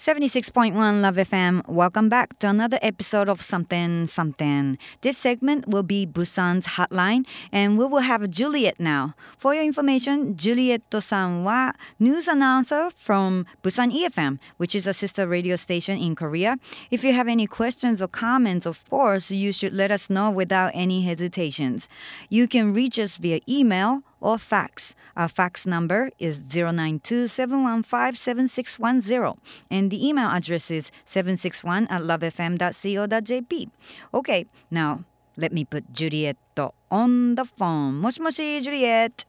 76.1 Love FM. Welcome back to another episode of Something Something. This segment will be Busan's hotline and we will have Juliet now. For your information, Juliet san wa news announcer from Busan EFM, which is a sister radio station in Korea. If you have any questions or comments, of course, you should let us know without any hesitations. You can reach us via email or fax. Our fax number is 0927157610 and the email address is 761 at lovefm.co.jp. Okay, now let me put Juliet on the phone. Moshi moshi, Juliet.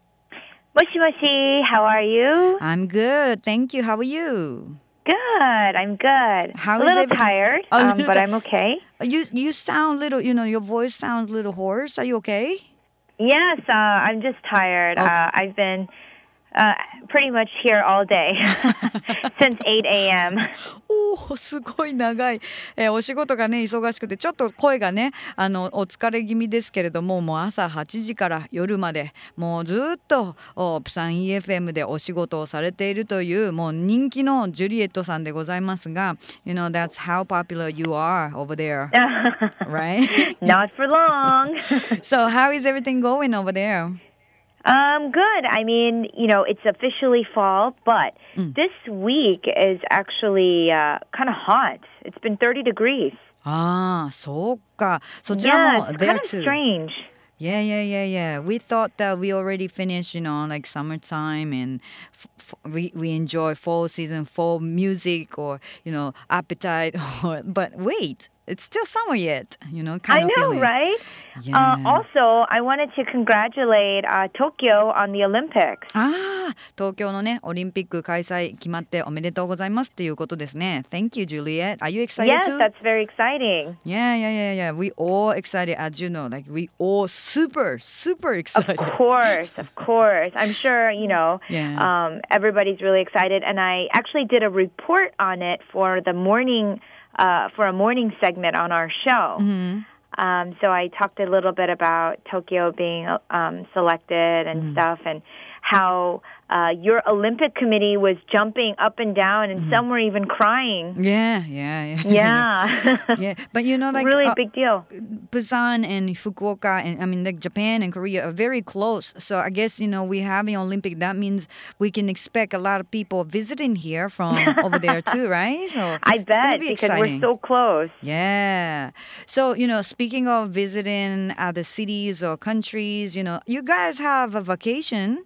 Moshi moshi, how are you? I'm good, thank you. How are you? Good. I'm good. How a little tired, oh, um, but I'm okay. You you sound little. You know, your voice sounds a little hoarse. Are you okay? Yes, uh, I'm just tired. Okay. Uh, I've been uh, pretty much here all day since 8 a.m. おおすごい長い、えーお仕事がね忙しくてちょっと声がねあのお疲れ気味ですけれどももう朝8時から夜までもうずっとおプサン EFM でお仕事をされているというもう人気のジュリエットさんでございますが You know that's how popular you are over there right Not for long. So how is everything going over there Um, good. I mean, you know, it's officially fall, but mm. this week is actually uh, kind of hot. It's been 30 degrees. Ah, so So yeah, it's kind of strange. Yeah, yeah, yeah, yeah. We thought that we already finished, you know, like summertime and f- f- we, we enjoy fall season, fall music or, you know, appetite. Or, but wait, it's still summer yet, you know, kind I of. I know, feeling. right? Yeah. Uh, also, I wanted to congratulate uh, Tokyo on the Olympics. ああ、東京のね、オリンピック開催決まっておめでとうございますっていうことですね。Thank you, Juliet. Are you excited Yes, too? that's very exciting. Yeah, yeah, yeah, yeah. We all excited, as you know. Like we all super, super excited. Of course, of course. I'm sure, you know, Yeah. um, everybody's really excited. And I actually did a report on it for the morning, uh, for a morning segment on our show. Mhm. Um, so I talked a little bit about Tokyo being um, selected and stuff, and how uh, your Olympic committee was jumping up and down, and some were even crying. Yeah, yeah, yeah. Yeah, yeah, but you know, like really uh, big deal. Busan and Fukuoka and I mean like Japan and Korea are very close. So I guess you know we have an Olympic. That means we can expect a lot of people visiting here from over there too, right? So I bet be because exciting. we're so close. Yeah. So, you know, speaking of visiting other cities or countries, you know, you guys have a vacation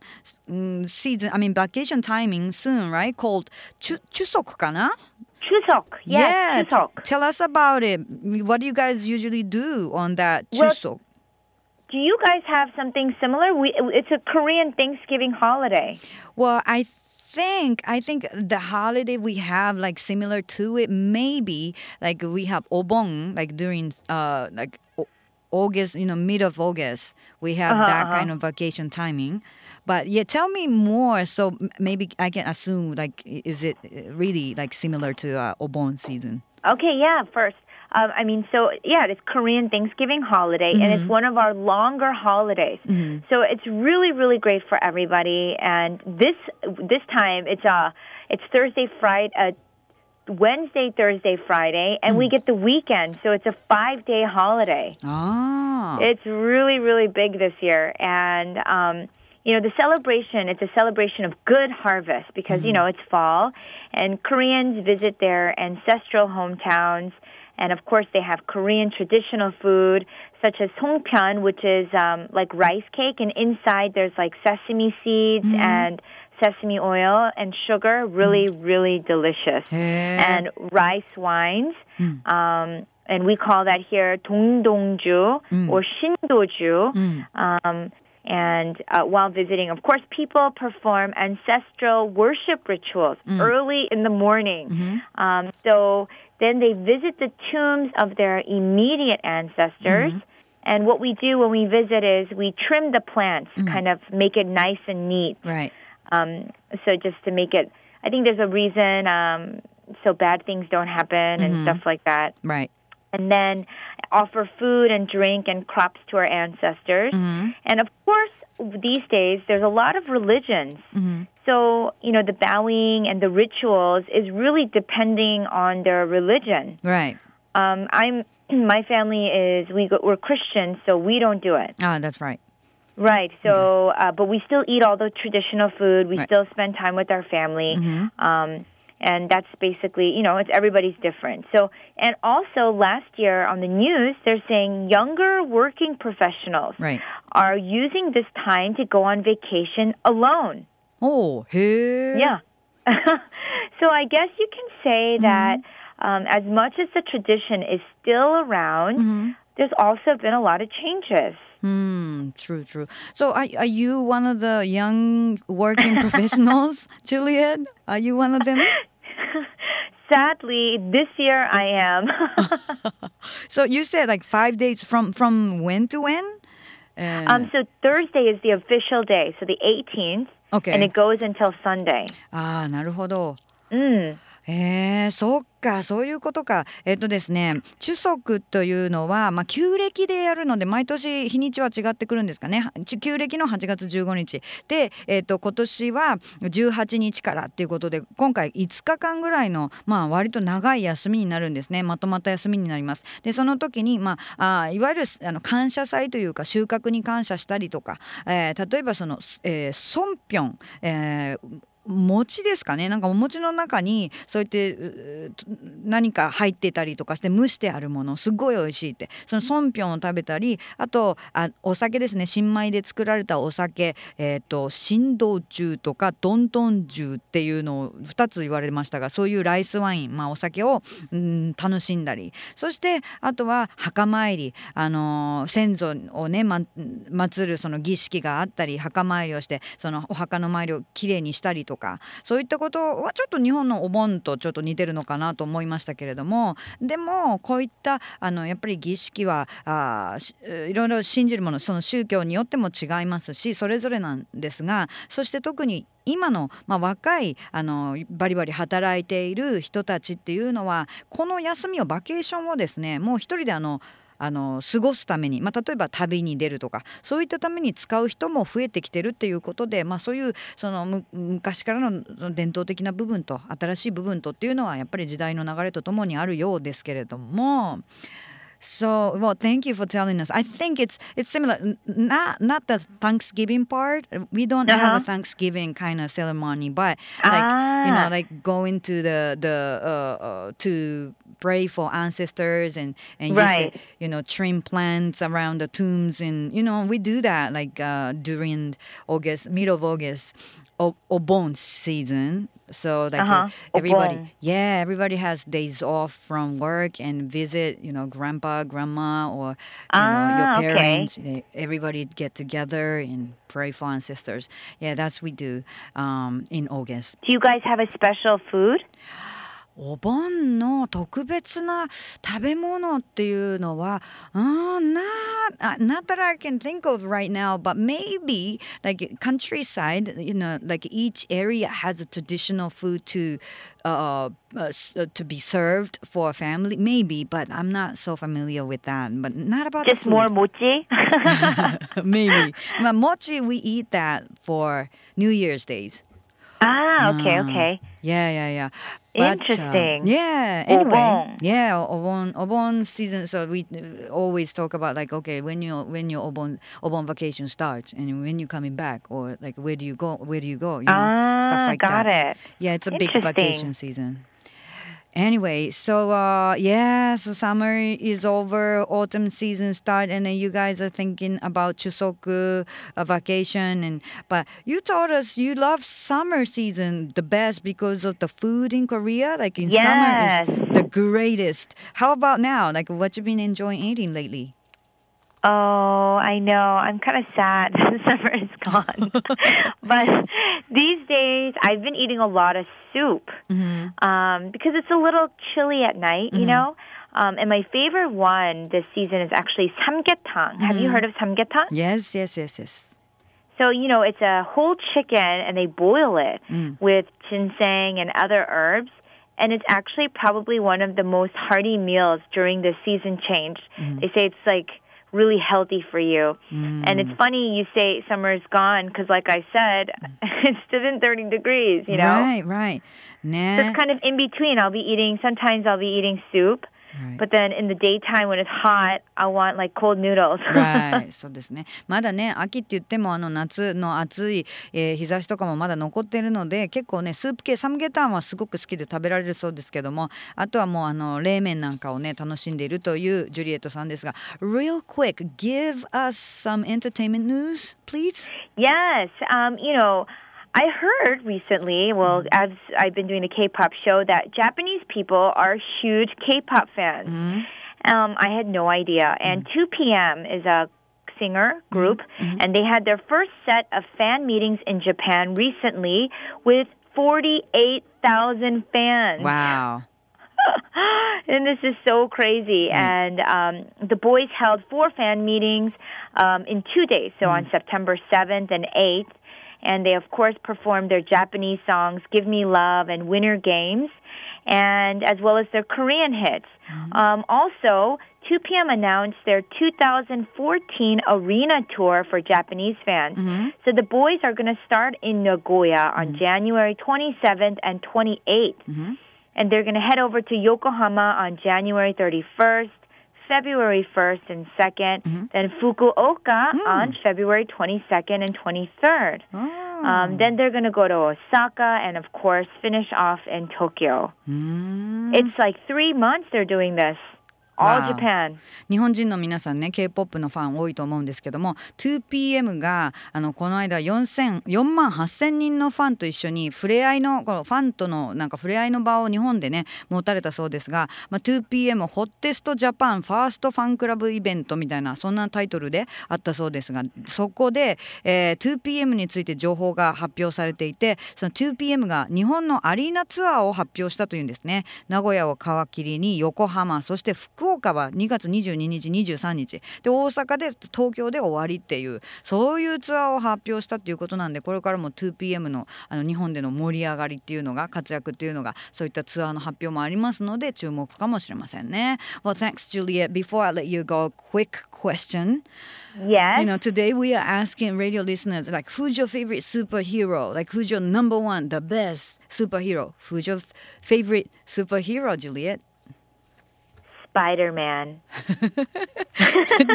mm, season, I mean, vacation timing soon, right? Called Chu- Chuseok, kana? Chuseok, yes, yeah. Chuseok. Tell us about it. What do you guys usually do on that Chuseok? Well, Do you guys have something similar? We, it's a Korean Thanksgiving holiday. Well, I think I think the holiday we have like similar to it maybe like we have obon like during uh like August, you know, mid of August, we have Uh-huh, that uh-huh. kind of vacation timing. But yeah, tell me more so maybe I can assume like is it uh, really like similar to uh, obon season? Okay, yeah, first. Um, I mean, so yeah, it's Korean Thanksgiving holiday, and it's one of our longer holidays. So it's really, really great for everybody. And this this time, it's uh, it's Thursday, Friday, uh, Wednesday, Thursday, Friday, and we get the weekend. So it's a five day holiday. Ah. It's really, really big this year. And, um, you know, the celebration, it's a celebration of good harvest because, you know, it's fall and Koreans visit their ancestral hometowns. And of course, they have Korean traditional food such as songpyeon, which is um, like rice cake. And inside there's like sesame seeds and sesame oil and sugar. Really, really delicious. 해. And rice wines. Um, and we call that here 동동주 or 신도주. Um, and uh, while visiting, of course, people perform ancestral worship rituals early in the morning. Um, so then they visit the tombs of their immediate ancestors. And what we do when we visit is we trim the plants, kind of make it nice and neat. Right. Um, so just to make it, I think there's a reason um, so bad things don't happen and stuff like that. Right. And then offer food and drink and crops to our ancestors. And of course, these days there's a lot of religions. Mm-hmm. So, you know, the bowing and the rituals is really depending on their religion. Right. Um, I'm my family is we go, we're Christians, so we don't do it. Ah, that's right. Right. So, uh, but we still eat all the traditional food. We Right. still spend time with our family. Mhm. Um, and that's basically, you know, it's everybody's different. So, and also last year on the news, they're saying younger working professionals Right. are using this time to go on vacation alone. Oh, へえ。Yeah. so I guess you can say that um, as much as the tradition is still around, Mhm there's also been a lot of changes. Hmm, true, true. So are, are you one of the young working professionals, Juliet? Are you one of them? Sadly, this year I am. So you said like five days from from when to when? Uh, um, so Thursday is the official day, so the 18th, okay. and it goes until Sunday. ああ、なるほど。 Mm. へ えー、そっか、そういうことか。えっとですね、中足というのは、まあ、旧暦でやるので、毎年日にちは違ってくるんですかね。旧暦の8月15日。で、えっと、今年は18日からっていうことで、今回5日間ぐらいの、まあ、割と長い休みになるんですね。まとまった休みになります。で、その時に、まあ、あいわゆるあの感謝祭というか、収穫に感謝したりとか、えー例えばその、えー、ソンピョン、えー餅ですかね。なんかお餅の中にそうやって何か入ってたりとかして蒸してあるものすごい美味しいって。そのソンピョンを食べたりあとあお酒ですね。新米で作られたお酒えっ、と新道中とかドントン中っていうのを2つ言われましたがそういうライスワイン、まあ、お酒を、うん、楽しんだり。そしてあとは墓参り。あの先祖をね、ま、祀るその儀式があったり墓参りをしてそのお墓の周りをきれいにしたりとか。とかそういったことはちょっと日本のお盆とちょっと似てるのかなと思いましたけれどもでもこういったあのやっぱり儀式はあいろいろ信じるものその宗教によっても違いますしそれぞれなんですがそして特に今の、まあ、若いあのバリバリ働いている人たちっていうのはこの休みをバケーションをですねもう一人であのあの過ごすために、まあ、例えば旅に出るとかそういったために使う人も増えてきてるっていうことで、まあ、そういうその昔からの伝統的な部分と新しい部分とっていうのはやっぱり時代の流れとともにあるようですけれども。So well, thank you for telling us. I think it's it's similar. Not not the Thanksgiving part. We don't have Uh-huh. a Thanksgiving kind of ceremony, but like you know, Ah. like going to the the uh, uh, to pray for ancestors and and Right. you, say, you know trim plants around the tombs and you know we do that like uh, during August, mid of August, o- Obon season. So like uh, Uh-huh. everybody, Obon. yeah, everybody has days off from work and visit, you know, grandpa, grandma, or you know your Ah, okay. parents. Eh, Everybody get together and pray for ancestors. Yeah, that's we do um, in August. Do you guys have a special food? お盆の特別な食べ物っていうのは、うん、not, uh, not that I can think of right now, but maybe like countryside, you know, like each area has a traditional food to uh, uh, s- uh, to be served for a family. Maybe, but I'm not so familiar with that. But not about Just the more food. mochi? maybe. But mochi, we eat that for New Year's days. ah, okay, Ah. okay. Yeah, yeah, yeah. But, uh, Interesting. yeah. Anyway, Obon. yeah, obon obon season. So we uh, always talk about like, okay, when you when your obon obon vacation starts and when you coming back, or like where do you go? Where do you go? You know, ah, stuff like got that. it. Yeah, it's a big vacation season. Anyway, so uh yeah, so summer is over, autumn season start, and then you guys are thinking about Chusoku a vacation, and but you told us you love summer season the best because of the food in Korea. Like in summer is the greatest. How about now? Like what you been enjoying eating lately? Oh, I know. I'm kind of sad the summer is gone. but these days, I've been eating a lot of soup um, because it's a little chilly at night, you know? Um, and my favorite one this season is actually samgyetang. Have you heard of samgyetang? Yes, yes, yes, yes. So, you know, it's a whole chicken and they boil it Mm. with ginseng and other herbs. And it's actually probably one of the most hearty meals during the season change. They say it's like really healthy for you. Mm. And it's funny you say summer's gone because, like I said, it's still in 30 degrees, you know? Right, right. Nah. So it's kind of in between. I'll be eating, sometimes I'll be eating soup. Right. But then in the daytime when it's hot, I want like cold noodles. right. そうですね。まだね、秋って言ってもあの夏の暑い、えー、日差しとかもまだ残っているので、結構ねスープ系サムゲタンはすごく好きで食べられるそうですけども、あとはもうあの冷麺なんかをね楽しんでいるというジュリエットさんですが、real quick, give us some entertainment news, please. Yes. Um, you know. I heard recently, well, mm-hmm. as I've been doing a K-pop show, that Japanese people are huge K-pop fans. Mm-hmm. Um, I had no idea. And mm-hmm. 2PM is a singer group, mm-hmm. and they had their first set of fan meetings in Japan recently with 48,000 fans. Wow. and this is so crazy. And um, the boys held four fan meetings um, in two days, so on mm. September 7th and 8th and they of course performed their Japanese songs "Give Me Love" and "Winter Games," and as well as their Korean hits. Mm-hmm. Um, also, 2PM announced their 2014 arena tour for Japanese fans. Mm-hmm. So the boys are going to start in Nagoya on mm-hmm. January 27th and 28th. Mm-hmm. And they're going to head over to Yokohama on January 31st. February 1st and 2nd, mm-hmm. then Fukuoka mm. on February 22nd and 23rd. Oh. Um, then they're going to go to Osaka and, of course, finish off in Tokyo. Mm. It's like three months they're doing this. All Japan. 日本人の皆さんね K-POP のファン多いと思うんですけども 2PM があのこの間4 4万8,000人のファンと一緒に触れ合いのこのファンとのなんか触れ合いの場を日本でね持たれたそうですが、まあ、2PM ホッテストジャパンファーストファンクラブイベントみたいなそんなタイトルであったそうですがそこで、えー、2PM について情報が発表されていてその 2PM が日本のアリーナツアーを発表したというんですね名古屋を皮切りに横浜そして福福岡は2月22日23日で大阪で東京で終わりっていうそういうツアーを発表したっていうことなんでこれからも 2PM のあの日本での盛り上がりっていうのが活躍っていうのがそういったツアーの発表もありますので注目かもしれませんね。Well, thanks, Juliet. Before I let you go, quick question. Yes. You know, today we are asking radio listeners, like, who's your favorite superhero? Like, who's your number one, the best superhero? Who's your favorite superhero, Juliet? パイダーマン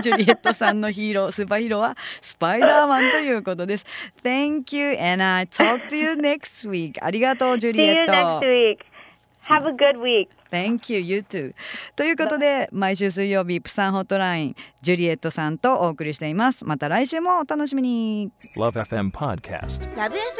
ジュリエットさんのヒーロースーパーヒーローはスパイダーマンということです。Thank you and I talk to you next week. ありがとうジュリエット you have a good week. Thank you, you too. ということで毎週水曜日プサンホットラインジュリエットさんとお送りしています。また来週もお楽しみに。LoveFM Podcast Love FM